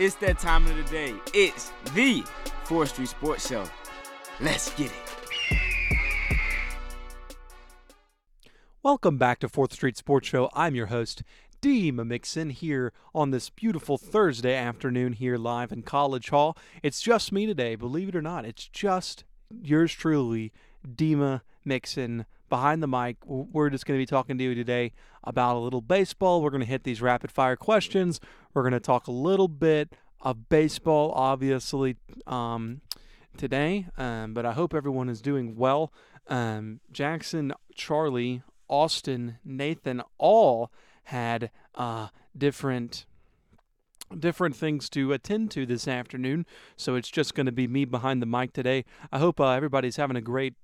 It's that time of the day. It's the 4th Street Sports Show. Let's get it. Welcome back to 4th Street Sports Show. I'm your host, Dee Mixon, here on this beautiful Thursday afternoon here live in College Hall. It's just me today, believe it or not. It's just yours truly, Dima Mixon, behind the mic. We're just going to be talking to you today about a little baseball. We're going to hit these rapid fire questions. We're going to talk a little bit of baseball, obviously, um, today. Um, but I hope everyone is doing well. Um, Jackson, Charlie, Austin, Nathan, all had uh, different different things to attend to this afternoon. So it's just going to be me behind the mic today. I hope uh, everybody's having a great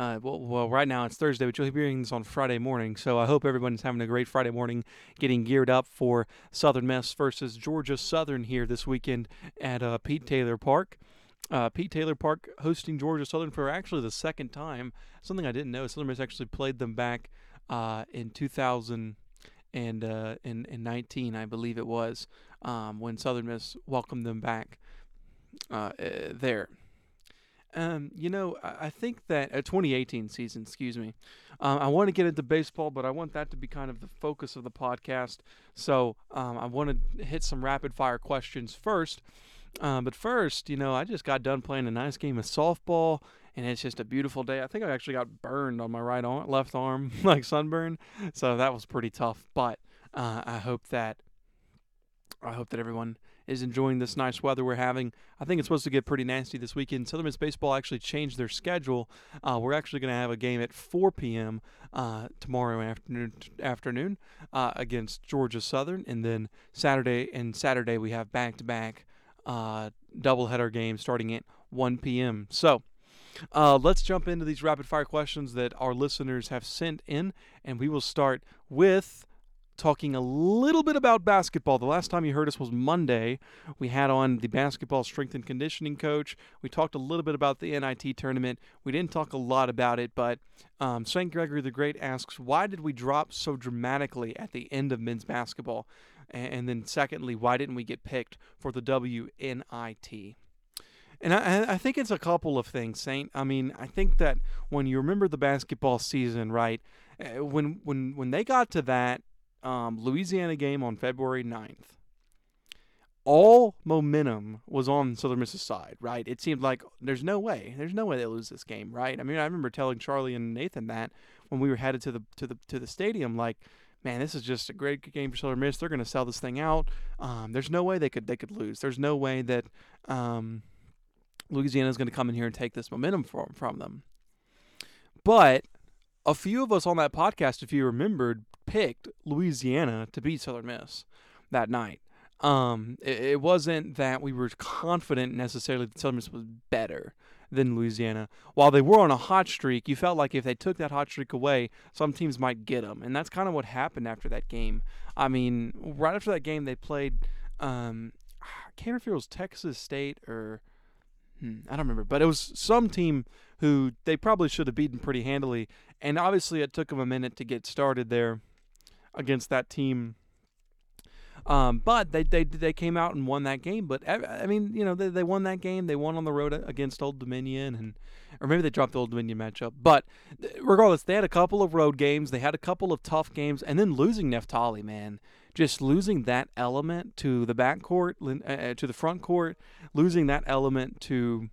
uh, well, well, right now it's Thursday, but you'll be hearing this on Friday morning. So I hope everyone's having a great Friday morning, getting geared up for Southern Miss versus Georgia Southern here this weekend at uh, Pete Taylor Park. Uh, Pete Taylor Park hosting Georgia Southern for actually the second time. Something I didn't know: Southern Miss actually played them back uh, in 2000 and uh, in, in 19, I believe it was, um, when Southern Miss welcomed them back uh, uh there. Um, you know, I think that uh, 2018 season, excuse me. Um, I want to get into baseball, but I want that to be kind of the focus of the podcast. So um, I want to hit some rapid fire questions first. Um, but first, you know, I just got done playing a nice game of softball, and it's just a beautiful day. I think I actually got burned on my right arm, left arm, like sunburn. So that was pretty tough. But uh, I hope that I hope that everyone is enjoying this nice weather we're having. I think it's supposed to get pretty nasty this weekend. Southern Miss Baseball actually changed their schedule. Uh, we're actually going to have a game at 4 p.m. Uh, tomorrow afternoon, afternoon uh, against Georgia Southern, and then Saturday and Saturday we have back-to-back uh, doubleheader games starting at 1 p.m. So. Uh, let's jump into these rapid fire questions that our listeners have sent in, and we will start with talking a little bit about basketball. The last time you heard us was Monday. We had on the basketball strength and conditioning coach. We talked a little bit about the NIT tournament. We didn't talk a lot about it, but um, St. Gregory the Great asks, why did we drop so dramatically at the end of men's basketball? And then, secondly, why didn't we get picked for the WNIT? And I, I, think it's a couple of things, Saint. I mean, I think that when you remember the basketball season, right, eh, when when when they got to that um, Louisiana game on February 9th, all momentum was on Southern Miss's side, right? It seemed like there's no way, there's no way they lose this game, right? I mean, I remember telling Charlie and Nathan that when we were headed to the to the to the stadium, like, man, this is just a great game for Southern Miss. They're going to sell this thing out. Um, there's no way they could they could lose. There's no way that um, Louisiana is going to come in here and take this momentum from from them. But a few of us on that podcast, if you remembered, picked Louisiana to beat Southern Miss that night. Um, it, it, wasn't that we were confident necessarily that Southern Miss was better than Louisiana. While they were on a hot streak, you felt like if they took that hot streak away, some teams might get them, and that's kind of what happened after that game. I mean, right after that game, they played. Um, I can't remember if it was Texas State or hmm, I don't remember, but it was some team who they probably should have beaten pretty handily, and obviously it took them a minute to get started there against that team. Um, but they, they they came out and won that game. But I mean, you know, they, they won that game. They won on the road against Old Dominion, and or maybe they dropped the Old Dominion matchup. But regardless, they had a couple of road games. They had a couple of tough games, and then losing Neftali, man, just losing that element to the back court, uh, uh, to the front court, losing that element to,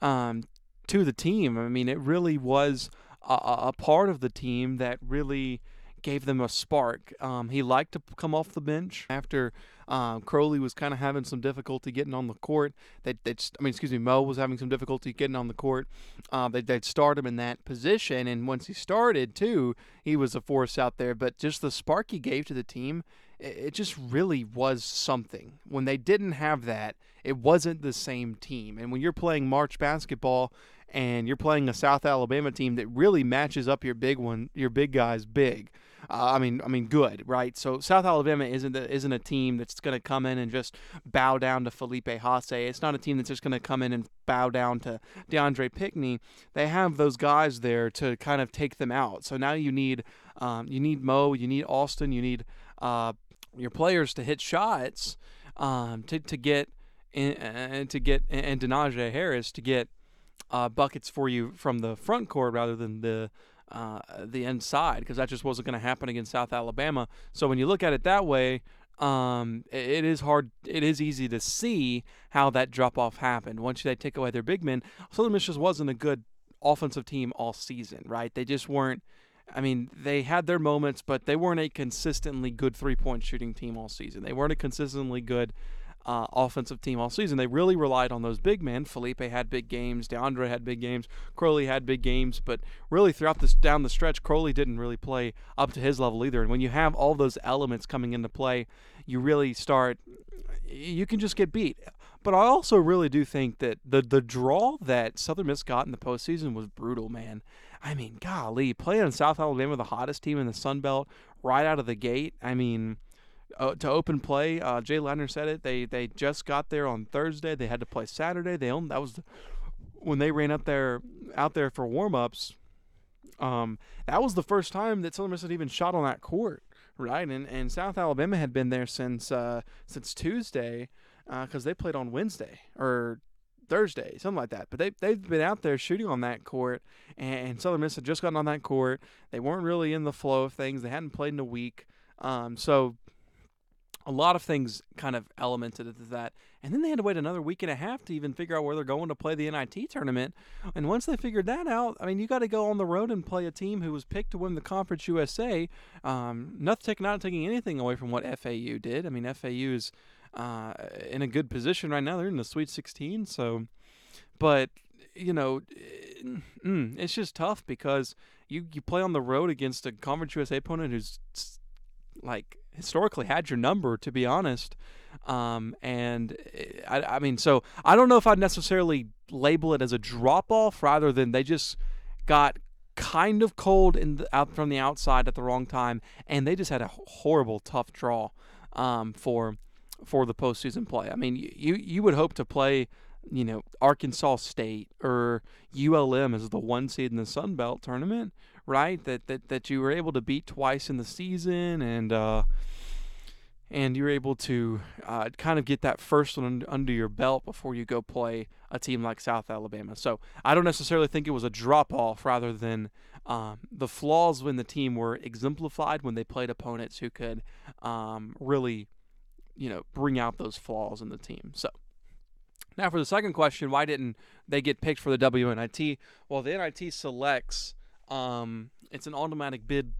um, to the team. I mean, it really was a, a part of the team that really gave them a spark. Um, he liked to come off the bench after um, Crowley was kind of having some difficulty getting on the court. They, they, I mean, excuse me, Mo was having some difficulty getting on the court. Uh, they, would start him in that position, and once he started too, he was a force out there. But just the spark he gave to the team, it, it just really was something. When they didn't have that, it wasn't the same team. And when you're playing March basketball and you're playing a South Alabama team that really matches up your big one, your big guys big. Uh, I mean, I mean, good, right? So South Alabama isn't a, isn't a team that's going to come in and just bow down to Felipe Haase. It's not a team that's just going to come in and bow down to DeAndre Pinckney. They have those guys there to kind of take them out. So now you need um, you need Mo, you need Austin, you need uh, your players to hit shots. um, to to get and to get and Denijay Harris to get uh, buckets for you from the front court rather than the uh, the inside because that just wasn't going to happen against South Alabama. So when you look at it that way, um, it is hard. It is easy to see how that drop off happened. Once they take away their big men, Southern Miss just wasn't a good offensive team all season, right? They just weren't. I mean, they had their moments, but they weren't a consistently good three point shooting team all season. They weren't a consistently good uh, offensive team all season. They really relied on those big men. Felipe had big games. DeAndre had big games. Crowley had big games. But really, throughout this down the stretch, Crowley didn't really play up to his level either. And when you have all those elements coming into play, you really start. You can just get beat. But I also really do think that the the draw that Southern Miss got in the postseason was brutal, man. I mean, golly, playing in South Alabama, the hottest team in the Sun Belt, right out of the gate. I mean, uh, to open play. Uh, Jay Ladner said it. They they just got there on Thursday. They had to play Saturday. They owned that was when they ran up there out there for warm ups. Um, that was the first time that Southern Miss had even shot on that court, right? And and South Alabama had been there since uh, since Tuesday because uh, they played on Wednesday or Thursday, something like that. But they they've been out there shooting on that court, and, Southern Miss had just gotten on that court. They weren't really in the flow of things. They hadn't played in a week, um, so a lot of things kind of elemented into that. And then they had to wait another week and a half to even figure out where they're going to play the NIT tournament. And once they figured that out, I mean, you got to go on the road and play a team who was picked to win the Conference USA. Um, nothing, not taking anything away from what FAU did. I mean, FAU is uh, in a good position right now. They're in the Sweet 16. So, but you know, mm, it's just tough because you you play on the road against a Conference USA opponent who's like historically had your number, to be honest. Um, and eh, I, I mean, so I don't know if I'd necessarily label it as a drop off rather than they just got kind of cold in the, out from the outside at the wrong time, and they just had a horrible, tough draw um, for for the postseason play. I mean, you you would hope to play, you know, Arkansas State or ULM as the one seed in the Sun Belt tournament, right? That that that you were able to beat twice in the season, and uh, and you're able to uh, kind of get that first one under your belt before you go play a team like South Alabama. So I don't necessarily think it was a drop off, rather than um, the flaws when the team were exemplified when they played opponents who could um, really, you know, bring out those flaws in the team. So. Now, for the second question, why didn't they get picked for the WNIT? Well, the NIT selects um, it's an automatic bid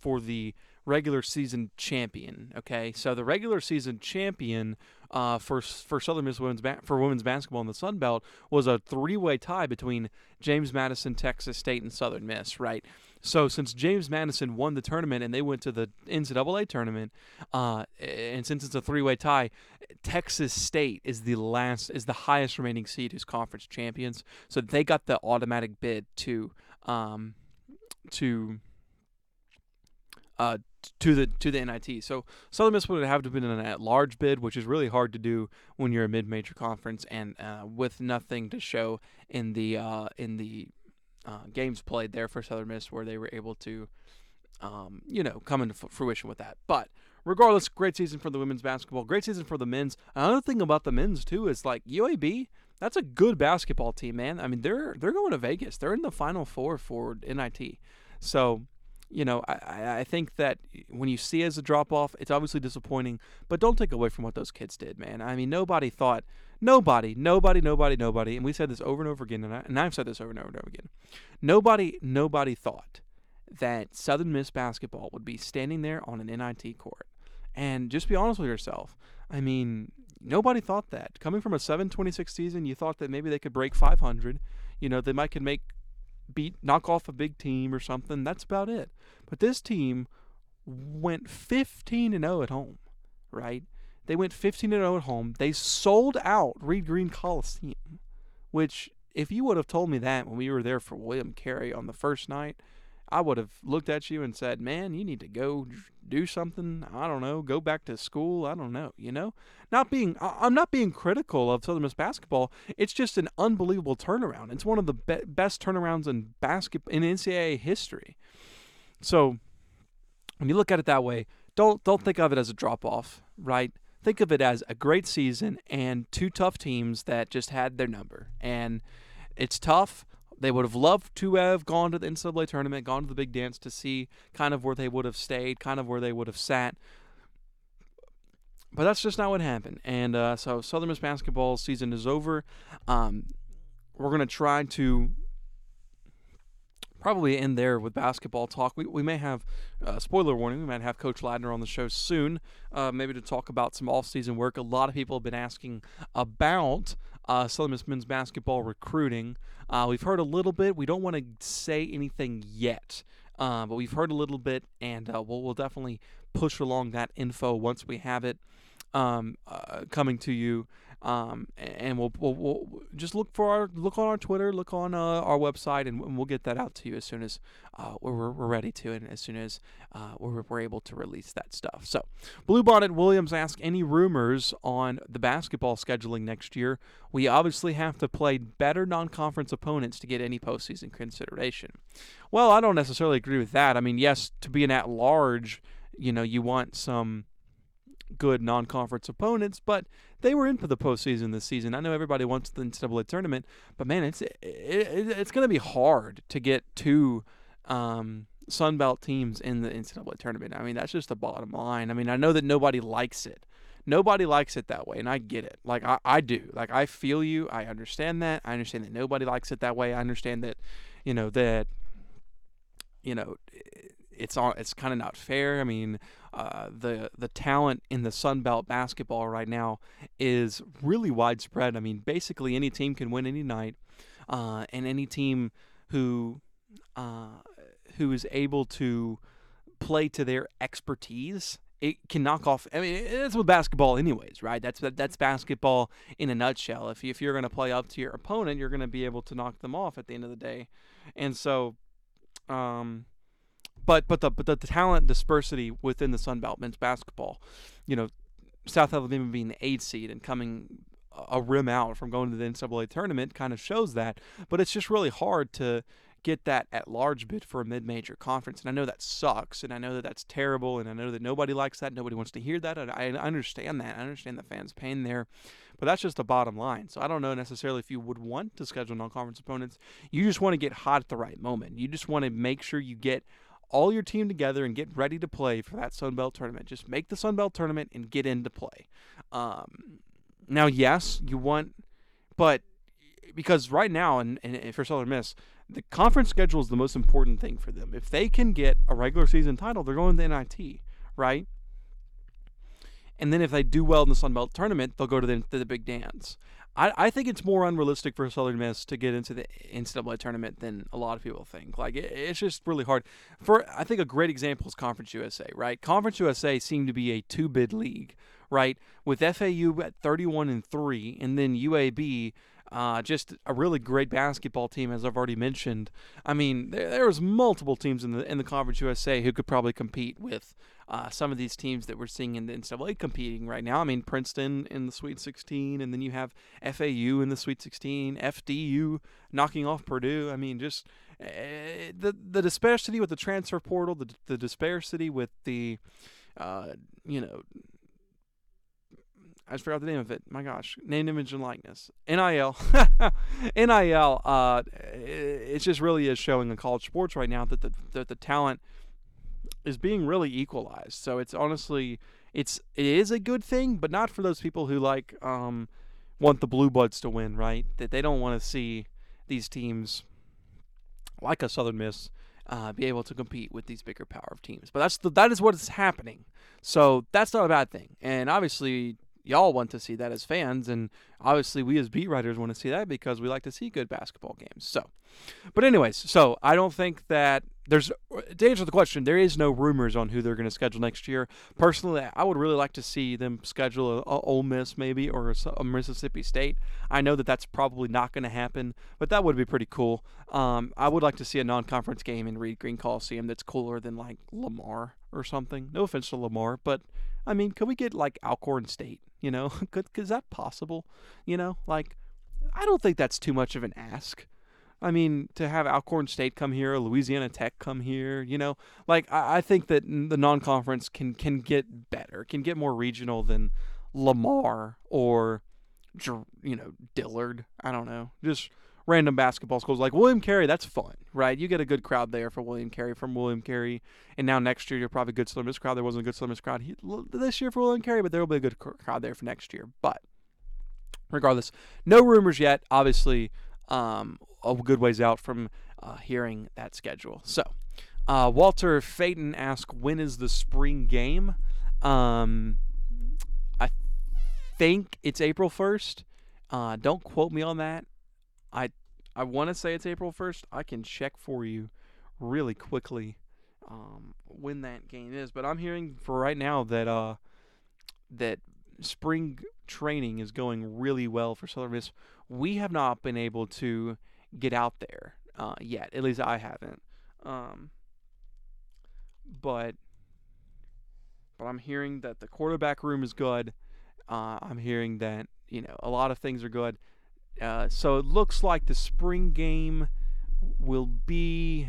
for the regular season champion. Okay, so the regular season champion uh, for for Southern Miss women's ba- for women's basketball in the Sun Belt was a three way tie between James Madison, Texas State, and Southern Miss. Right. So since James Madison won the tournament and they went to the NCAA tournament, uh, and since it's a three way tie, Texas State is the last is the highest remaining seed who's conference champions. So they got the automatic bid to um, to uh, to the to the NIT. So Southern Miss would have to been an at-large bid, which is really hard to do when you're a mid-major conference and uh, with nothing to show in the uh, in the uh, games played there for Southern Miss, where they were able to, um, you know, come into fruition with that. But regardless, great season for the women's basketball. Great season for the men's. Another thing about the men's too is like UAB. That's a good basketball team, man. I mean, they're they're going to Vegas. They're in the Final Four for NIT. So you know, I, I think that when you see it as a drop off, it's obviously disappointing, but don't take away from what those kids did, man. I mean, nobody thought, nobody, nobody, nobody, nobody, and we said this over and over again, and, I, and I've said this over and over and over again. Nobody, nobody thought that Southern Miss basketball would be standing there on an NIT court. And just be honest with yourself. I mean, nobody thought that. Coming from a 726 season, you thought that maybe they could break 500. You know, they might could make beat knock off a big team or something. That's about it. But this team went 15 and 0 at home, right? They went 15 and 0 at home. They sold out Reed Green Coliseum, which if you would have told me that when we were there for William Carey on the first night, I would have looked at you and said, "Man, you need to go do something. I don't know, go back to school. I don't know. You know, not being I'm not being critical of Southern Miss basketball. It's just an unbelievable turnaround. It's one of the be- best turnarounds in basketball in NCAA history. So when you look at it that way, don't don't think of it as a drop off, right? think of it as a great season and two tough teams that just had their number. And it's tough. They would have loved to have gone to the NCAA tournament, gone to the big dance to see kind of where they would have stayed, kind of where they would have sat. But that's just not what happened. And uh, so Southern Miss basketball season is over. Um, we're going to try to probably end there with basketball talk. We, we may have, uh, spoiler warning, we might have Coach Ladner on the show soon, uh, maybe to talk about some off-season work. A lot of people have been asking about uh, Southern Miss men's basketball recruiting. Uh, we've heard a little bit. We don't want to say anything yet, uh, but we've heard a little bit, and uh, we'll, we'll definitely push along that info once we have it um, coming to you. Um, and we'll, we'll, we'll, just look for our look on our Twitter, look on uh, our website, and, we'll get that out to you as soon as uh, we're, we're ready to, and as soon as uh, we're, we're able to release that stuff. So, Bluebonnet Williams asked any rumors on the basketball scheduling next year. We obviously have to play better non-conference opponents to get any postseason consideration. Well, I don't necessarily agree with that. I mean, yes, to be an at-large, you know, you want some good non-conference opponents, but they were in for the postseason this season. I know everybody wants the NCAA tournament, but man, it's it, it, it's going to be hard to get two um, Sun Belt teams in the NCAA tournament. I mean, that's just the bottom line. I mean, I know that nobody likes it. Nobody likes it that way, and I get it. Like I, I do. Like I feel you. I understand that. I understand that nobody likes it that way. I understand that, you know that, you know, it's all it's kind of not fair. I mean, uh, the the talent in the Sun Belt basketball right now is really widespread. I mean, basically any team can win any night, uh, and any team who uh, who is able to play to their expertise it can knock off. I mean, that's with basketball, anyways, right? That's that's basketball in a nutshell. If you, if you're going to play up to your opponent, you're going to be able to knock them off at the end of the day, and so, um, but but the but the, talent dispersity within the Sun Belt men's basketball, you know, South Alabama being the eight seed and coming a rim out from going to the NCAA tournament kind of shows that. But it's just really hard to get that at large bid for a mid-major conference. And I know that sucks, and I know that that's terrible, and I know that nobody likes that. Nobody wants to hear that. And I understand that. I understand the fans' pain there, but that's just the bottom line. So I don't know necessarily if you would want to schedule non-conference opponents. You just want to get hot at the right moment. You just want to make sure you get all your team together and get ready to play for that Sun Belt tournament. Just make the Sun Belt tournament and get into play. Um, now, yes, you want, but because right now, and, and for Southern Miss, the conference schedule is the most important thing for them. If they can get a regular season title, they're going to the NIT, right? And then if they do well in the Sun Belt tournament, they'll go to the, to the big dance. I, I think it's more unrealistic for Southern Miss to get into the NCAA tournament than a lot of people think. Like it, it's just really hard. For I think a great example is Conference USA, right? Conference USA seemed to be a two bid league, right? With FAU at 31 and three, and then UAB uh, just a really great basketball team, as I've already mentioned. I mean, there, there was multiple teams in the in the Conference USA who could probably compete with uh, some of these teams that we're seeing in the NCAA competing right now. I mean, Princeton in the Sweet 16, and then you have FAU in the Sweet 16, FDU knocking off Purdue. I mean, just uh, the the disparity with the transfer portal, the the disparity with the uh, you know I just forgot the name of it. My gosh, name, image, and likeness. NIL, NIL. Uh, it just really is showing in college sports right now that the that the talent is being really equalized. So it's honestly, it's it is a good thing, but not for those people who like um want the blue bloods to win, right? That they don't want to see these teams like a Southern Miss uh, be able to compete with these bigger power of teams. But that's the, that is what is happening. So that's not a bad thing. And obviously, y'all want to see that as fans, and obviously we as beat writers want to see that because we like to see good basketball games. So, but anyways, so I don't think that there's to answer the question, there is no rumors on who they're going to schedule next year. Personally, I would really like to see them schedule a, a Ole Miss maybe or a, a, Mississippi State. I know that that's probably not going to happen, but that would be pretty cool. Um, I would like to see a non-conference game in Reed Green Coliseum that's cooler than like Lamar or something. No offense to Lamar, but I mean, could we get like Alcorn State? You know, could is that possible? You know, like I don't think that's too much of an ask. I mean, to have Alcorn State come here, Louisiana Tech come here, you know, like I, I think that the non-conference can can get better, can get more regional than Lamar or you know Dillard. I don't know, just random basketball schools like William Carey. That's fun, right? You get a good crowd there for William Carey from William Carey, and now next year you're probably a good Southern crowd. There wasn't a good Southern crowd this year for William Carey, but there will be a good crowd there for next year. But regardless, no rumors yet. Obviously, um, a good ways out from uh, hearing that schedule. So, uh, Walter Faden asked, "When is the spring game?" Um, I think it's April first. Uh, don't quote me on that. I I want to say it's April first. I can check for you really quickly um, when that game is. But I'm hearing for right now that uh, that spring training is going really well for Southern Miss. We have not been able to get out there uh, yet. At least I haven't. Um, but but I'm hearing that the quarterback room is good. Uh, I'm hearing that you know a lot of things are good. Uh, so it looks like the spring game will be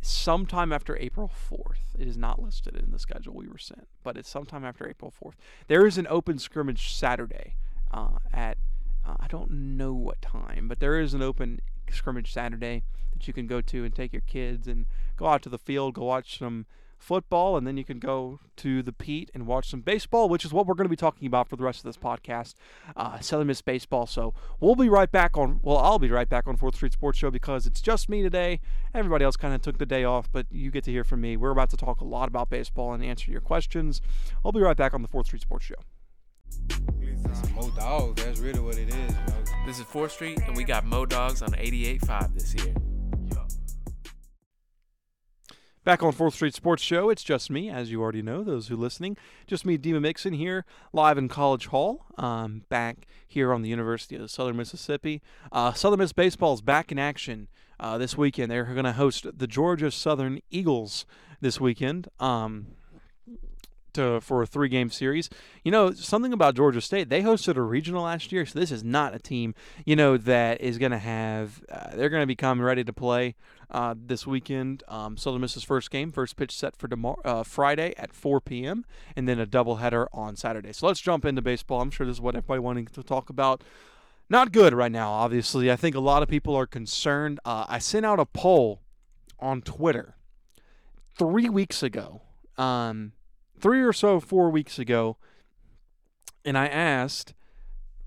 sometime after April 4th. It is not listed in the schedule we were sent, but it's sometime after April 4th. There is an open scrimmage Saturday uh, at uh, I don't know what time, but there is an open scrimmage Saturday that you can go to and take your kids and go out to the field, go watch some football, and then you can go to the Pete and watch some baseball, which is what we're going to be talking about for the rest of this podcast, uh, Southern Miss baseball. So we'll be right back on. Well, I'll be right back on Fourth Street Sports Show because it's just me today. Everybody else kind of took the day off, but you get to hear from me. We're about to talk a lot about baseball and answer your questions. I'll be right back on the Fourth Street Sports Show. Mo Dogs, that's really what it is. This is 4th Street, and we got Mo Dogs on 88.5 this year. Back on 4th Street Sports Show, it's just me, as you already know, those who listening. Just me, Dima Mixon, here, live in College Hall, um, back here on the University of Southern Mississippi. Uh, Southern Miss Baseball is back in action uh, this weekend. They're going to host the Georgia Southern Eagles this weekend. Um, to, for a three game series. You know, something about Georgia State, they hosted a regional last year, so this is not a team, you know, that is going to have, uh, they're going to become ready to play uh, this weekend. Um, Southern Miss's first game, first pitch set for tomorrow, uh, Friday at 4 p.m., and then a doubleheader on Saturday. So let's jump into baseball. I'm sure this is what everybody wanting to talk about. Not good right now, obviously. I think a lot of people are concerned. Uh, I sent out a poll on Twitter three weeks ago. Um, three or so, four weeks ago, and I asked,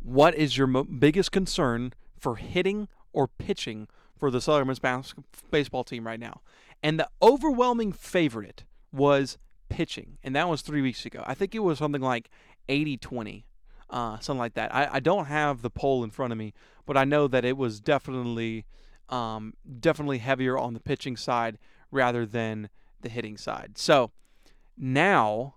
what is your mo- biggest concern for hitting or pitching for the Southern Miss bas- baseball team right now? And the overwhelming favorite was pitching, and that was three weeks ago. I think it was something like 80 20, uh, something like that. I, I don't have the poll in front of me, but I know that it was definitely. Um, definitely heavier on the pitching side rather than the hitting side. So, now,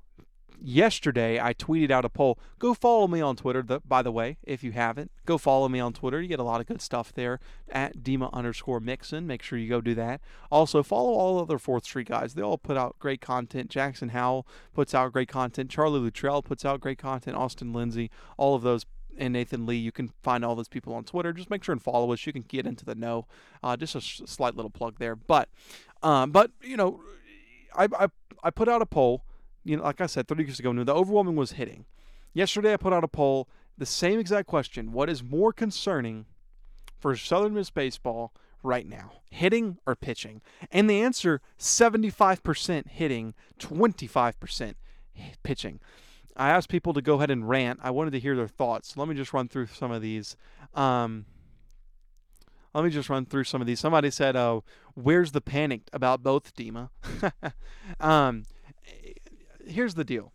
yesterday, I tweeted out a poll. Go follow me on Twitter, the, by the way, if you haven't. Go follow me on Twitter. You get a lot of good stuff there at Dima underscore Mixon. Make sure you go do that. Also, follow all other 4th Street guys. They all put out great content. Jackson Howell puts out great content. Charlie Luttrell puts out great content. Austin Lindsay, all of those and Nathan Lee. You can find all those people on Twitter. Just make sure and follow us. You can get into the know. Uh, just a slight little plug there. But, um, but you know, I, I I put out a poll. You know, like I said, 30 years ago, the overwhelming was hitting. Yesterday, I put out a poll, the same exact question: What is more concerning for Southern Miss baseball right now, hitting or pitching? And the answer: 75% hitting, 25% pitching. I asked people to go ahead and rant. I wanted to hear their thoughts. Let me just run through some of these. Um, let me just run through some of these. Somebody said, "Oh, where's the panic about both Dima?" um, here's the deal,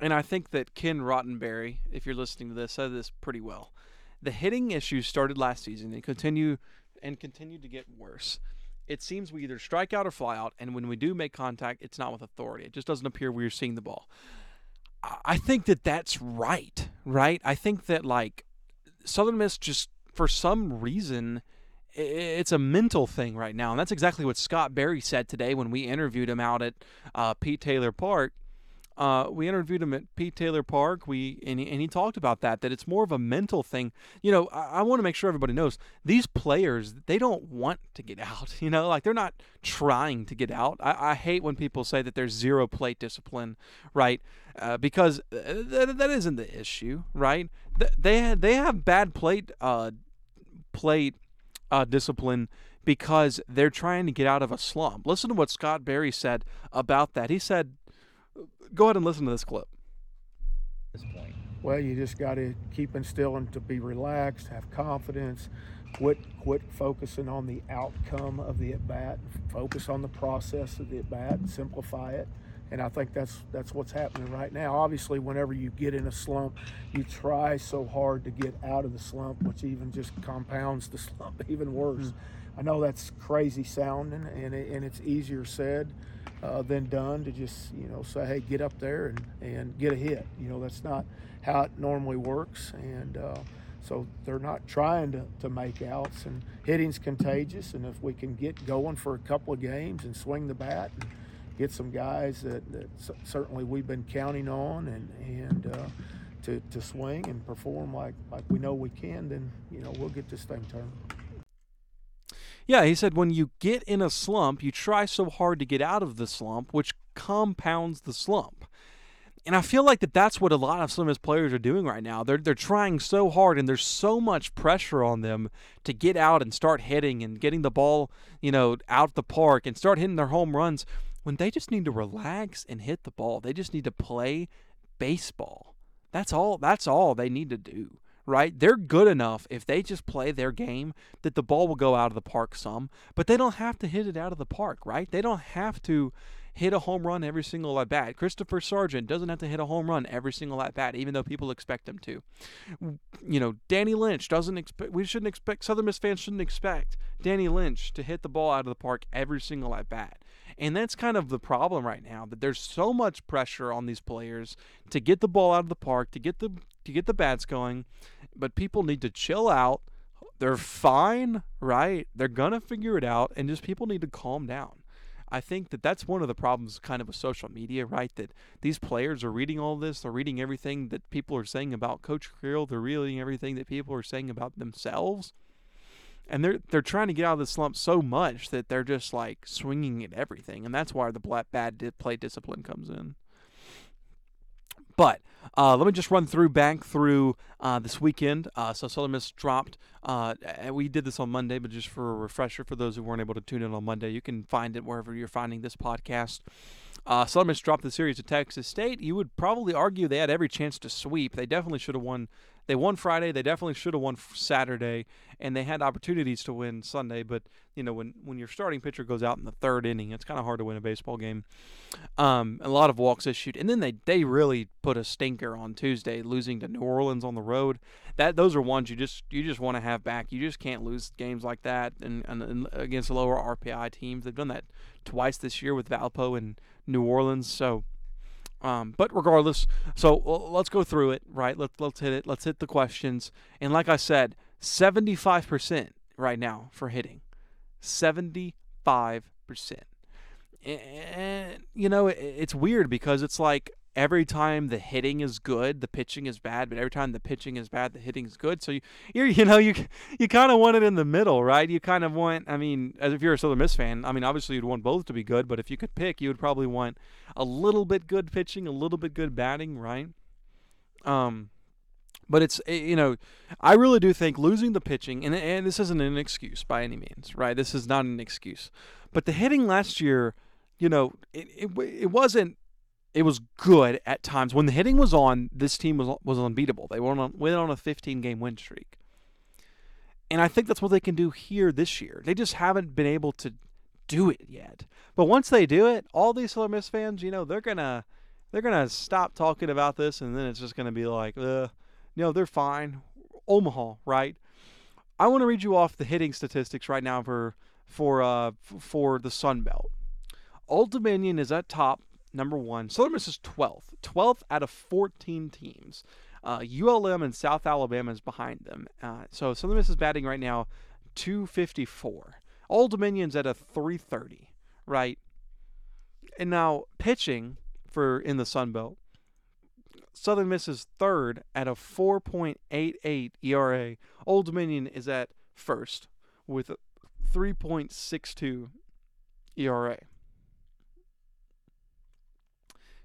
and I think that Ken Rottenberry, if you're listening to this, said this pretty well. The hitting issues started last season and continue and continue to get worse. It seems we either strike out or fly out, and when we do make contact, it's not with authority. It just doesn't appear we're seeing the ball. I think that that's right, right? I think that like Southern Miss just for some reason, it's a mental thing right now. And that's exactly what Scott Berry said today when we interviewed him out at uh, Pete Taylor Park. Uh, we interviewed him at Pete Taylor Park. We and he, and he talked about that that it's more of a mental thing. You know, I, I want to make sure everybody knows these players they don't want to get out. You know, like they're not trying to get out. I, I hate when people say that there's zero plate discipline, right? Uh, because that, that isn't the issue, right? They they have bad plate uh, plate uh, discipline because they're trying to get out of a slump. Listen to what Scott Berry said about that. He said go ahead and listen to this clip. Well, you just got to keep instilling to be relaxed, have confidence, quit quit focusing on the outcome of the at bat, focus on the process of the at bat, simplify it. And I think that's that's what's happening right now. Obviously, whenever you get in a slump, you try so hard to get out of the slump, which even just compounds the slump even worse. Mm. I know that's crazy sounding, and it, and it's easier said uh, than done to just you know say hey get up there and, and get a hit you know that's not how it normally works and uh, so they're not trying to, to make outs and hitting's contagious and if we can get going for a couple of games and swing the bat and get some guys that, that certainly we've been counting on and and uh, to, to swing and perform like like we know we can then you know we'll get this thing turned yeah, he said when you get in a slump, you try so hard to get out of the slump, which compounds the slump. And I feel like that that's what a lot of some of his players are doing right now. They're they're trying so hard and there's so much pressure on them to get out and start hitting and getting the ball, you know, out the park and start hitting their home runs when they just need to relax and hit the ball. They just need to play baseball. That's all that's all they need to do right? They're good enough if they just play their game that the ball will go out of the park some, but they don't have to hit it out of the park, right? They don't have to hit a home run every single at bat. Christopher Sargent doesn't have to hit a home run every single at bat, even though people expect him to. You know, Danny Lynch doesn't expect. We shouldn't expect. Southern Miss fans shouldn't expect Danny Lynch to hit the ball out of the park every single at bat. And that's kind of the problem right now that there's so much pressure on these players to get the ball out of the park, to get the to get the bats going, but people need to chill out. They're fine, right? They're going to figure it out and just people need to calm down. I think that that's one of the problems kind of with social media, right? That these players are reading all this, they're reading everything that people are saying about Coach Creel, they're reading everything that people are saying about themselves and they're they're trying to get out of the slump so much that they're just like swinging at everything, and that's why the bad play discipline comes in. But uh, let me just run through back through uh, this weekend. Uh, so Southern Miss dropped. Uh, we did this on Monday, but just for a refresher for those who weren't able to tune in on Monday, you can find it wherever you're finding this podcast. Uh, Southern Miss dropped the series to Texas State. You would probably argue they had every chance to sweep. They definitely should have won they won Friday. They definitely should have won Saturday, and they had opportunities to win Sunday. But you know, when when your starting pitcher goes out in the third inning, it's kind of hard to win a baseball game. Um, a lot of walks issued, and then they they really put a stinker on Tuesday, losing to New Orleans on the road. That those are ones you just you just want to have back. You just can't lose games like that, and, and, and against lower RPI teams. They've done that twice this year with Valpo and New Orleans. So um, but regardless, so let's go through it, right? Let's let's hit it. Let's hit the questions. And like I said, seventy five percent right now for hitting, seventy five percent. And you know, it's weird because it's like every time the hitting is good, the pitching is bad, but every time the pitching is bad, the hitting is good. So you you you know you you kind of want it in the middle, right? You kind of want. I mean, as if you're a Southern Miss fan, I mean, obviously you'd want both to be good, but if you could pick, you would probably want a little bit good pitching, a little bit good batting, right? Um. But it's eh, you know, I really do think losing the pitching, and and this isn't an excuse by any means, right? This is not an excuse, but the hitting last year, you know, it it, it wasn't it was good at times. When the hitting was on, this team was was unbeatable. They went on went on a 15 game win streak. And I think that's what they can do here this year. They just haven't been able to do it yet. But once they do it, all these Southern Miss fans, you know, they're gonna they're gonna stop talking about this, and then it's just gonna be like, know, they're fine. Omaha, right? I want to read you off the hitting statistics right now for for uh for the Sun Belt. Old Dominion is at top number one. Southern Miss is 12th. 12th out of 14 teams. Uh, ULM and South Alabama is behind them. Uh, so Southern Miss is batting right now 254. Old Dominion's at a 330, right? And now pitching for in the Sun Belt. Southern Miss is third at a 4.88 ERA. Old Dominion is at first with a 3.62 ERA.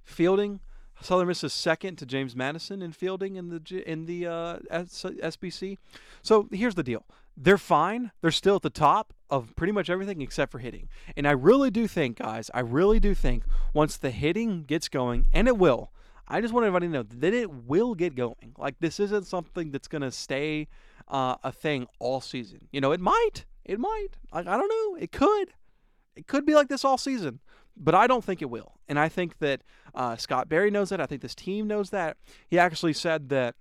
Fielding, Southern Miss is second to James Madison in fielding in the in the uh, SBC. So here's the deal: they're fine. They're still at the top of pretty much everything except for hitting. And I really do think, guys, I really do think once the hitting gets going, and it will. I just want everybody to know that it will get going. Like this isn't something that's gonna stay uh, a thing all season. You know, it might. It might. Like I don't know. It could. It could be like this all season but I don't think it will. And I think that uh, Scott Berry knows that. I think this team knows that. He actually said that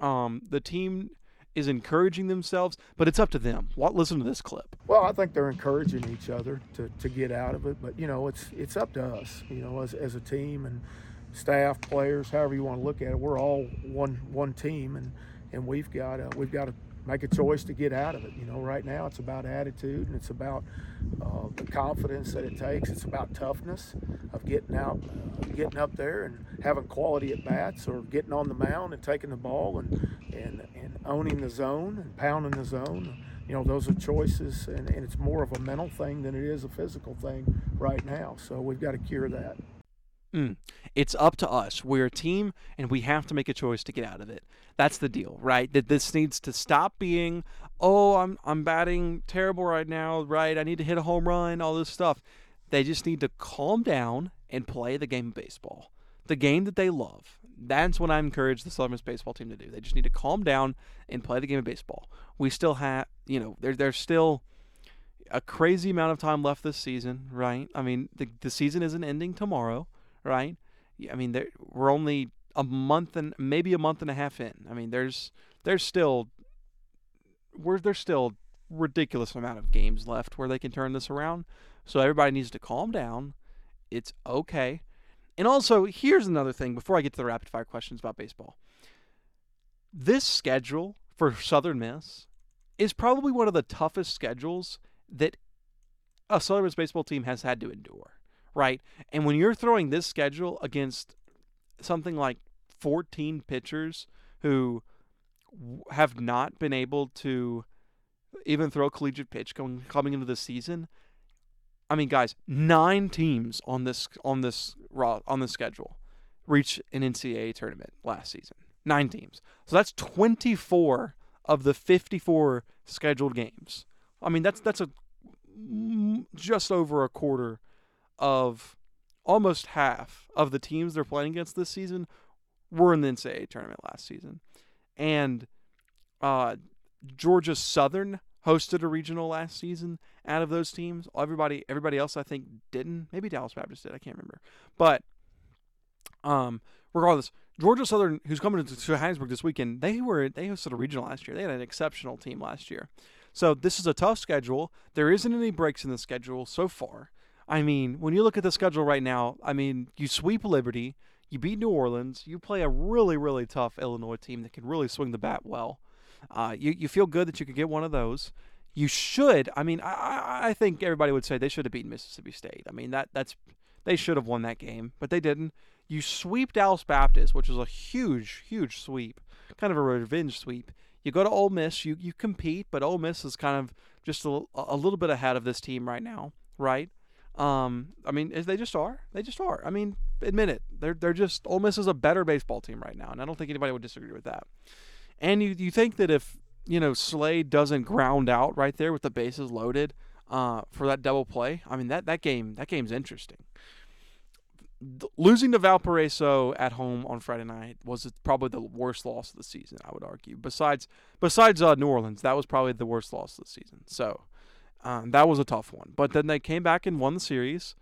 um, the team is encouraging themselves, but it's up to them. What? Listen to this clip. Well, I think they're encouraging each other to, to get out of it, but you know, it's it's up to us. You know, as, as a team and staff, players, however you want to look at it, we're all one one team, and and we've got to, we've got to make a choice to get out of it. You know, right now it's about attitude and it's about uh, the confidence that it takes. It's about toughness of getting out, uh, getting up there and having quality at bats, or getting on the mound and taking the ball and and, and owning the zone and pounding the zone. You know, those are choices, and, and it's more of a mental thing than it is a physical thing right now. So we've got to cure that. Mm. It's up to us. We're a team, and we have to make a choice to get out of it. That's the deal, right? That this needs to stop being, oh, I'm I'm batting terrible right now, right? I need to hit a home run, all this stuff. They just need to calm down and play the game of baseball, the game that they love. That's what I encourage the Southern Miss baseball team to do. They just need to calm down and play the game of baseball. We still have, you know, there, there's still a crazy amount of time left this season, right? I mean, the, the season isn't ending tomorrow right? I mean, there, we're only a month and maybe a month and a half in. I mean, there's there's still we're there's still ridiculous amount of games left where they can turn this around. So everybody needs to calm down. It's okay. And also, here's another thing before I get to the rapid fire questions about baseball. This schedule for Southern Miss is probably one of the toughest schedules that a Southern Miss baseball team has had to endure right? And when you're throwing this schedule against something like 14 pitchers who have not been able to even throw collegiate pitch going coming into the season. I mean, guys, nine teams on this on this on this schedule reach an NCAA tournament last season. Nine teams. So that's 24 of the 54 scheduled games. I mean, that's that's a just over a quarter of almost half of the teams they're playing against this season were in the NCAA tournament last season. And uh, Georgia Southern hosted a regional last season out of those teams. Everybody everybody else I think didn't. Maybe Dallas Baptist did, I can't remember. But um regardless, Georgia Southern, who's coming to to Hattiesburg this weekend, they were they hosted a regional last year. They had an exceptional team last year. So this is a tough schedule. There isn't any breaks in the schedule so far. I mean, when you look at the schedule right now, I mean, you sweep Liberty, you beat New Orleans, you play a really, really tough Illinois team that can really swing the bat well. Uh, you, you feel good that you could get one of those. You should. I mean, I, I think everybody would say they should have beaten Mississippi State. I mean, that that's they should have won that game, but they didn't. You sweep Dallas Baptist, which is a huge, huge sweep, kind of a revenge sweep. You go to Ole Miss, you you compete, but Ole Miss is kind of just a, a little bit ahead of this team right now, right? Um, I mean, they just are. They just are. I mean, admit it. They're they're just Ole Miss is a better baseball team right now, and I don't think anybody would disagree with that. And you you think that if you know Slade doesn't ground out right there with the bases loaded uh, for that double play, I mean that that game that game's interesting. losing to Valparaiso at home on Friday night was probably the worst loss of the season. I would argue. Besides besides uh, New Orleans, that was probably the worst loss of the season. So. Um, that was a tough one. But then they came back and won the series.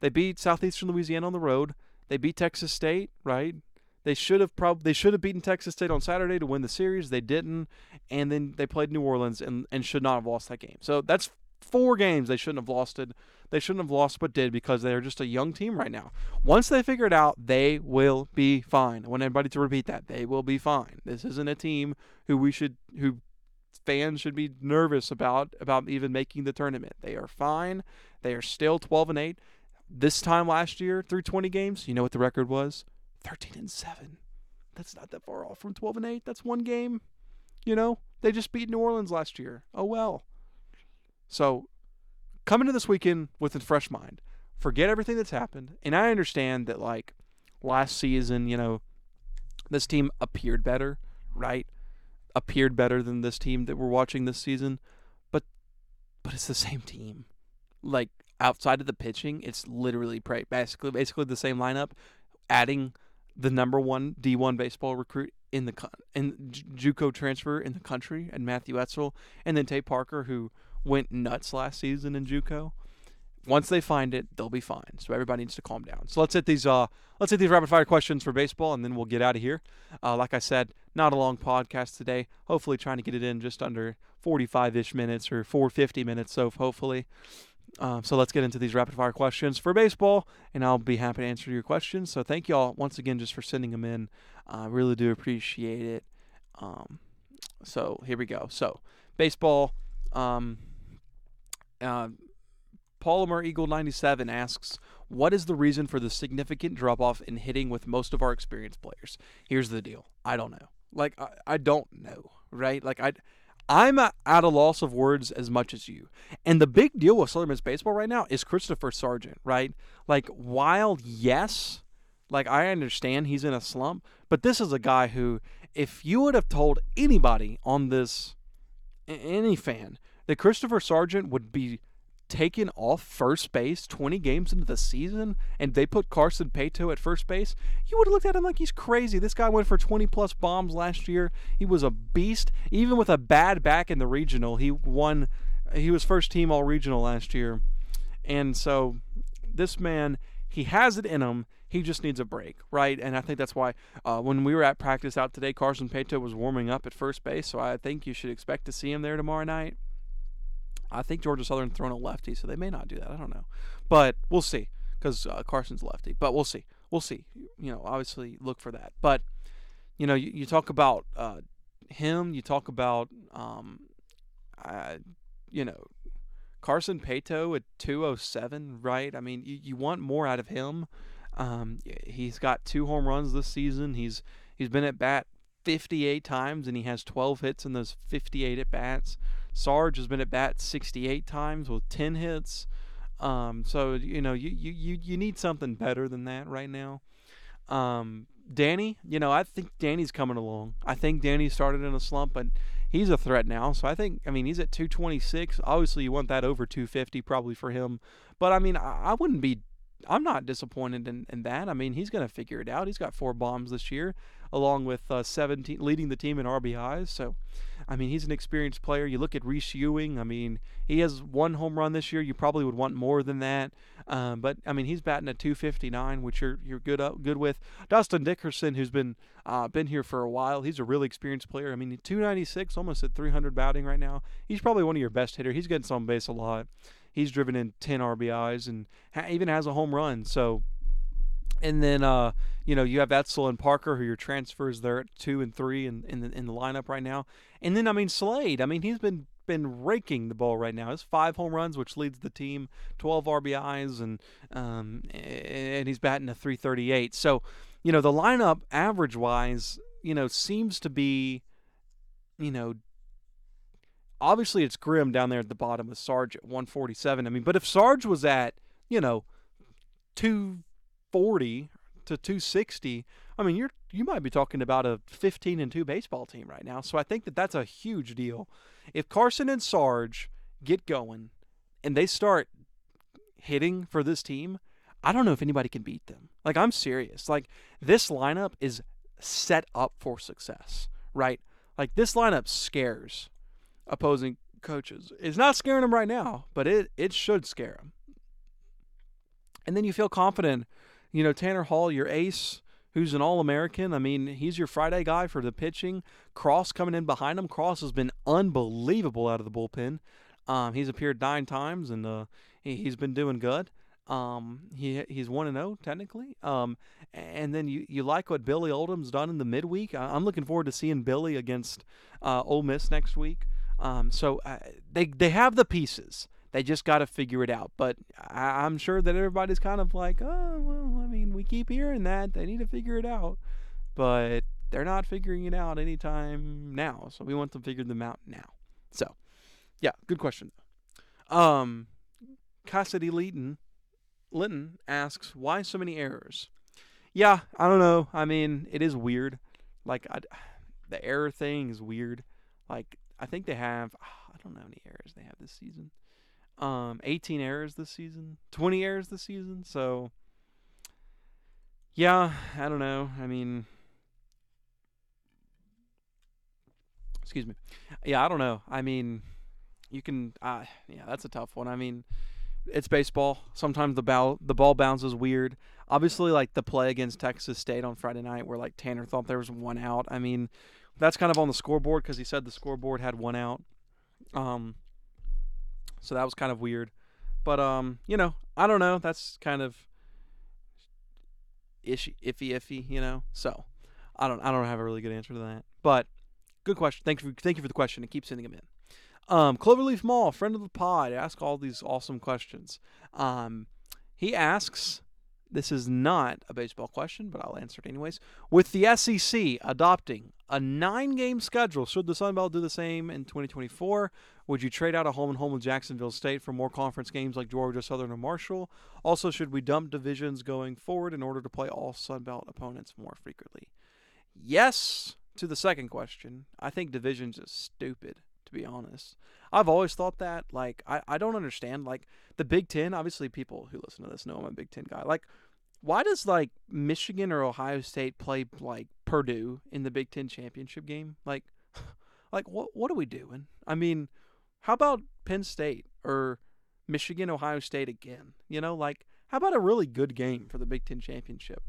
They beat Southeastern Louisiana on the road. They beat Texas State, right? They should have probably they should have beaten Texas State on Saturday to win the series. They didn't, and then they played New Orleans and, and should not have lost that game. So that's four games they shouldn't have lost it. They shouldn't have lost, but did because they're just a young team right now. Once they figure it out, they will be fine. I want everybody to repeat that they will be fine. This isn't a team who we should who fans should be nervous about about even making the tournament. They are fine. They are still 12 and 8. This time last year, through 20 games, you know what the record was? 13 and 7. That's not that far off from 12 and 8. That's one game. You know, they just beat New Orleans last year. Oh well. So, come into this weekend with a fresh mind. Forget everything that's happened. And I understand that like last season, you know, this team appeared better, right? Appeared better than this team that we're watching this season, but but it's the same team. Like outside of the pitching, it's literally basically basically the same lineup, adding the number one D1 baseball recruit in the con- in JUCO transfer in the country, and Matthew Etzel, and then Tate Parker, who went nuts last season in JUCO. Once they find it, they'll be fine. So everybody needs to calm down. So let's hit these uh let's hit these rapid fire questions for baseball, and then we'll get out of here. Uh, like I said, not a long podcast today. Hopefully, trying to get it in just under 45 ish minutes or 450 minutes. So hopefully. Um, so let's get into these rapid fire questions for baseball, and I'll be happy to answer your questions. So thank you all once again just for sending them in. I really do appreciate it. Um, so here we go. So baseball. Um, uh, Polymer Eagle 97 asks, What is the reason for the significant drop off in hitting with most of our experienced players? Here's the deal I don't know. Like, I, I don't know, right? Like, I. I'm at a loss of words as much as you. And the big deal with Southern Miss baseball right now is Christopher Sargent, right? Like, while yes, like I understand he's in a slump, but this is a guy who, if you would have told anybody on this, any fan, that Christopher Sargent would be taken off first base 20 games into the season and they put Carson Paetow at first base, you would have looked at him like he's crazy. This guy went for 20 plus bombs last year. He was a beast. Even with a bad back in the regional, he won. He was first team all regional last year. And so this man, he has it in him. He just needs a break, right? And I think that's why uh, when we were at practice out today, Carson Paetow was warming up at first base. So I think you should expect to see him there tomorrow night. I think Georgia Southern throwing a lefty, so they may not do that. I don't know, but we'll see because uh, Carson's lefty. But we'll see. We'll see. You know, obviously look for that. But you know, you, you talk about uh, him. You talk about um, uh, you know, Carson Paetow at 207, right? I mean, you, you want more out of him. Um, he's got two home runs this season. He's he's been at bat 58 times and he has 12 hits in those 58 at bats. Sarge has been at bat 68 times with 10 hits. Um, so you know you, you you you need something better than that right now. Um, Danny, you know I think Danny's coming along. I think Danny started in a slump, but he's a threat now. So I think I mean he's at 226. Obviously you want that over 250 probably for him, but I mean I, I wouldn't be. I'm not disappointed in, in that. I mean he's going to figure it out. He's got four bombs this year along with uh, 17, leading the team in RBIs. So, I mean, he's an experienced player. You look at Reese Ewing. I mean, he has one home run this year. You probably would want more than that. Um, but I mean, he's batting at 259, which you're you're good up, good with. Dustin Dickerson, who's been uh, been here for a while, he's a really experienced player. I mean, 296, almost at 300 batting right now. He's probably one of your best hitter. He's getting some base a lot. He's driven in 10 RBIs and ha- even has a home run. So and then uh, you know you have Etzel and Parker, who your transfers there at two and three in in the, in the lineup right now. And then I mean Slade, I mean he's been been raking the ball right now. It's five home runs, which leads the team, 12 RBIs, and um, and he's batting a 338. So, you know, the lineup average wise, you know, seems to be, you know, obviously it's grim down there at the bottom with Sarge at 147. I mean, but if Sarge was at, you know, two 240 to 260, I mean, you're you might be talking about a 15 and 2 baseball team right now. So I think that that's a huge deal. If Carson and Sarge get going and they start hitting for this team, I don't know if anybody can beat them. Like I'm serious. Like this lineup is set up for success, right? Like this lineup scares opposing coaches. It's not scaring them right now, but it it should scare them. And then you feel confident you know, Tanner Hall, your ace, who's an All American. I mean, he's your Friday guy for the pitching. Cross coming in behind him. Cross has been unbelievable out of the bullpen. Um, he's appeared nine times and uh, he, has been doing good. Um, he he's one and zero oh, technically. Um, and then you, you like what Billy Oldham's done in the midweek. I, am looking forward to seeing Billy against uh, Ole Miss next week. Um, so uh, they they have the pieces. They just got to figure it out. But I, I'm sure that everybody's kind of like, oh, well, I mean, we keep hearing that. They need to figure it out. But they're not figuring it out anytime now. So we want them to figure them out now. So, yeah, good question. Um, Cassidy Leeton, Linton asks, why so many errors? Yeah, I don't know. I mean, it is weird. Like, I, the error thing is weird. Like, I think they have, I don't know how many errors they have this season. Um, 18 errors this season, 20 errors this season. So, yeah, I don't know. I mean, excuse me. Yeah, I don't know. I mean, you can. Uh, yeah, that's a tough one. I mean, it's baseball. Sometimes the ball the ball bounces weird. Obviously, like the play against Texas State on Friday night, where like Tanner thought there was one out. I mean, that's kind of on the scoreboard because he said the scoreboard had one out. Um, so that was kind of weird. But um, you know, I don't know. That's kind of iffy, iffy, iffy. You know, so I don't, I don't have a really good answer to that. But good question. Thank you, for, thank you for the question, and keep sending them in. Um, Cloverleaf Mall, friend of the pod, ask all these awesome questions. Um, he asks, this is not a baseball question, but I'll answer it anyways. With the SEC adopting a nine game schedule, should the Sun Belt do the same in 2024? Would you trade out a home and home with Jacksonville State for more conference games like Georgia Southern or Marshall? Also, should we dump divisions going forward in order to play all Sun Belt opponents more frequently? Yes, to the second question. I think divisions is stupid to be honest. I've always thought that. Like, I, I don't understand. Like, the Big Ten, obviously, people who listen to this know I'm a Big Ten guy. Like, why does, like, Michigan or Ohio State play, like, Purdue in the Big Ten championship game? Like, like what, what are we doing? I mean, how about Penn State or Michigan, Ohio State again? You know, like, how about a really good game for the Big Ten championship?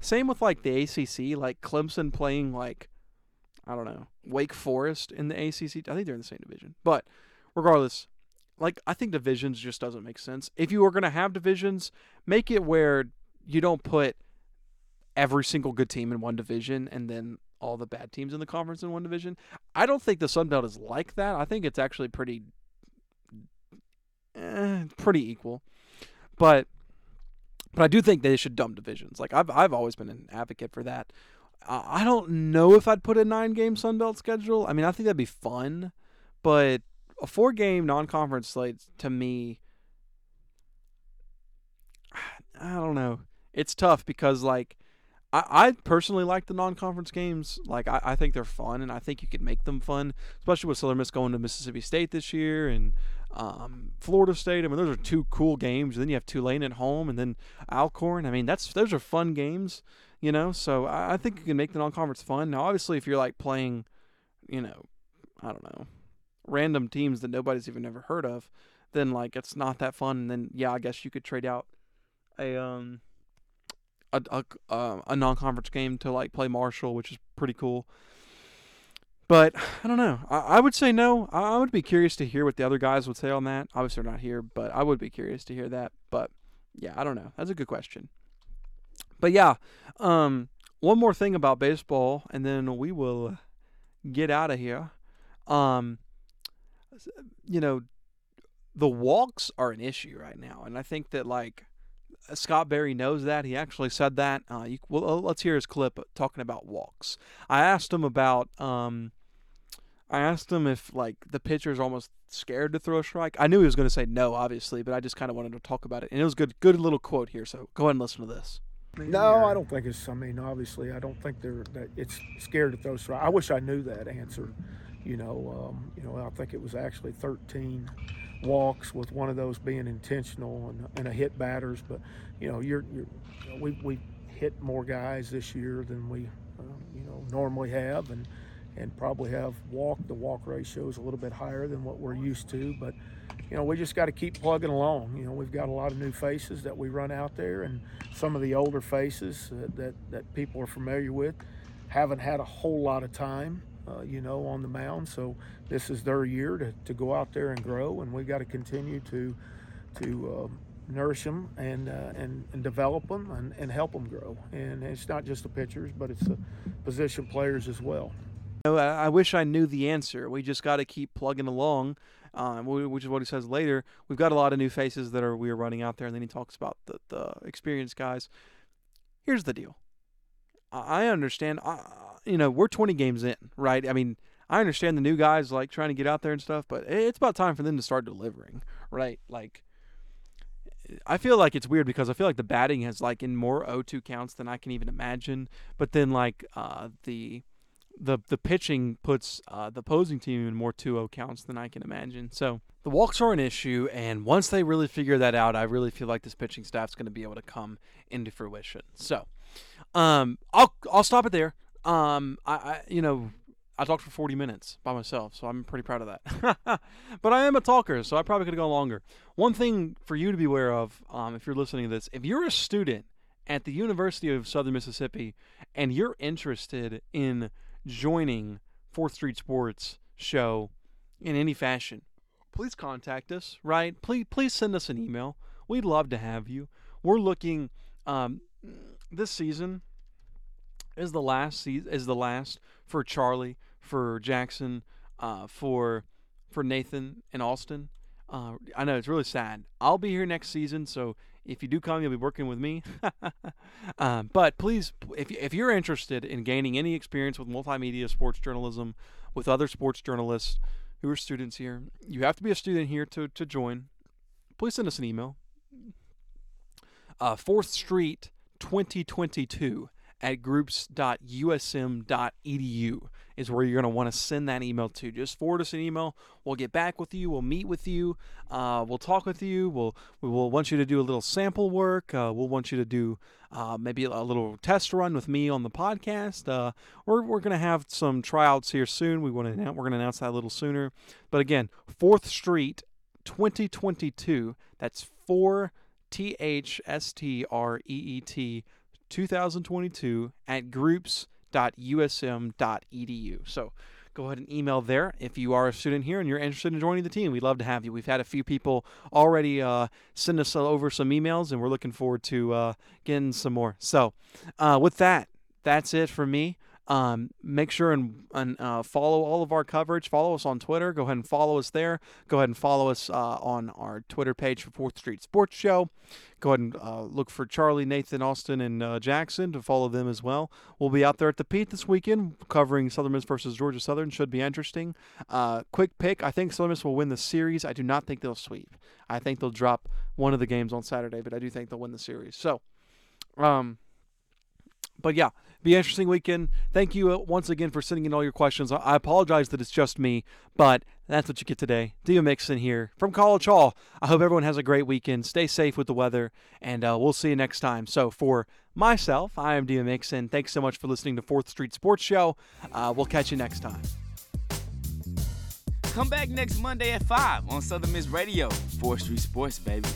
Same with, like, the ACC, like, Clemson playing, like, I don't know, Wake Forest in the ACC. I think they're in the same division. But regardless, like I think divisions just doesn't make sense. If you are going to have divisions, make it where you don't put every single good team in one division and then all the bad teams in the conference in one division. I don't think the Sun Belt is like that. I think it's actually pretty eh, pretty equal. But but I do think they should dump divisions. Like I've I've always been an advocate for that. I don't know if I'd put a nine game Sun Belt schedule. I mean, I think that'd be fun, but a four game non conference slate to me, I don't know. It's tough because, like, I, I personally like the non conference games. Like, I, I think they're fun, and I think you could make them fun, especially with Southern Miss going to Mississippi State this year and um, Florida State. I mean, those are two cool games. And then you have Tulane at home, and then Alcorn. I mean, that's those are fun games you know. So I, I think you can make the non-conference fun. Now, obviously, if you're like playing, you know, I don't know, random teams that nobody's even ever heard of, then like it's not that fun. And then yeah, I guess you could trade out a um a a, uh, a non-conference game to like play Marshall, which is pretty cool. But I don't know. I, I would say no. I, I would be curious to hear what the other guys would say on that. Obviously, they're not here, but I would be curious to hear that. But yeah, I don't know. That's a good question. But yeah, um, one more thing about baseball, and then we will get out of here. Um, you know, the walks are an issue right now, and I think that like Scott Berry knows that. He actually said that. Uh, you, well, let's hear his clip talking about walks. I asked him about. Um, I asked him if like the pitcher's almost scared to throw a strike. I knew he was going to say no, obviously, but I just kind of wanted to talk about it, and it was good. Good little quote here. So go ahead and listen to this. No, I don't think it's. I mean, obviously, I don't think they're that it's scared to throw strike. I wish I knew that answer. You know, um, you know, I think it was actually 13 walks with one of those being intentional and, and a hit batters. But you know, you're, you're we we hit more guys this year than we um, you know normally have, and and probably have walk. The walk ratio is a little bit higher than what we're used to, but you know, we just got to keep plugging along. You know, we've got a lot of new faces that we run out there, and some of the older faces that, that, that people are familiar with haven't had a whole lot of time, uh, you know, on the mound. So this is their year to, to go out there and grow, and we've got to continue to to uh, nourish them and, uh, and and develop them and, and help them grow. And it's not just the pitchers, but it's the position players as well. I wish I knew the answer. We just got to keep plugging along um, which is what he says later. We've got a lot of new faces that are we are running out there, and then he talks about the the experienced guys. Here's the deal. I understand. Uh, you know, we're 20 games in, right? I mean, I understand the new guys like trying to get out there and stuff, but it's about time for them to start delivering, right? Like, I feel like it's weird because I feel like the batting has like in more O2 counts than I can even imagine, but then like uh, the the the pitching puts uh, the opposing team in more 2-0 counts than I can imagine. So the walks are an issue, and once they really figure that out, I really feel like this pitching staff's going to be able to come into fruition. So, um, I'll I'll stop it there. Um, I, I you know I talked for 40 minutes by myself, so I'm pretty proud of that. but I am a talker, so I probably could have gone longer. One thing for you to be aware of, um, if you're listening to this, if you're a student at the University of Southern Mississippi and you're interested in joining Fourth Street Sports show in any fashion, please contact us. Right? Please, please send us an email. We'd love to have you. We're looking um, this season is the last season is the last for Charlie, for Jackson, uh, for for Nathan and Austin. Uh, I know it's really sad. I'll be here next season, so if you do come, you'll be working with me. um, but please, if if you're interested in gaining any experience with multimedia sports journalism, with other sports journalists who are students here, you have to be a student here to to join. Please send us an email. Uh, Fourth Street 2022 at groups.usm.edu is where you're going to want to send that email to. Just forward us an email. We'll get back with you. We'll meet with you. Uh, we'll talk with you. We'll we will want you to do a little sample work. Uh, we'll want you to do uh, maybe a little test run with me on the podcast. Uh, we're we're going to have some tryouts here soon. We want to we're going to announce that a little sooner. But again, Fourth Street, 2022. That's four T H S T R E E T 2022 at groups.usm.edu. So go ahead and email there if you are a student here and you're interested in joining the team. We'd love to have you. We've had a few people already uh, send us over some emails, and we're looking forward to uh, getting some more. So, uh, with that, that's it for me. Um, make sure and, and uh, follow all of our coverage. Follow us on Twitter. Go ahead and follow us there. Go ahead and follow us uh, on our Twitter page for Fourth Street Sports Show. Go ahead and uh, look for Charlie, Nathan, Austin, and uh, Jackson to follow them as well. We'll be out there at the Pete this weekend covering Southern Miss versus Georgia Southern. Should be interesting. Uh, quick pick. I think Southern Miss will win the series. I do not think they'll sweep. I think they'll drop one of the games on Saturday, but I do think they'll win the series. So, um, but yeah, be interesting weekend. Thank you uh, once again for sending in all your questions. I apologize that it's just me, but that's what you get today. Dima Mixon here from College Hall. I hope everyone has a great weekend. Stay safe with the weather, and uh, we'll see you next time. So, for myself, I am Dima Mixon. Thanks so much for listening to Fourth Street Sports Show. Uh, we'll catch you next time. Come back next Monday at 5 on Southern Miss Radio. 4th Street Sports, baby.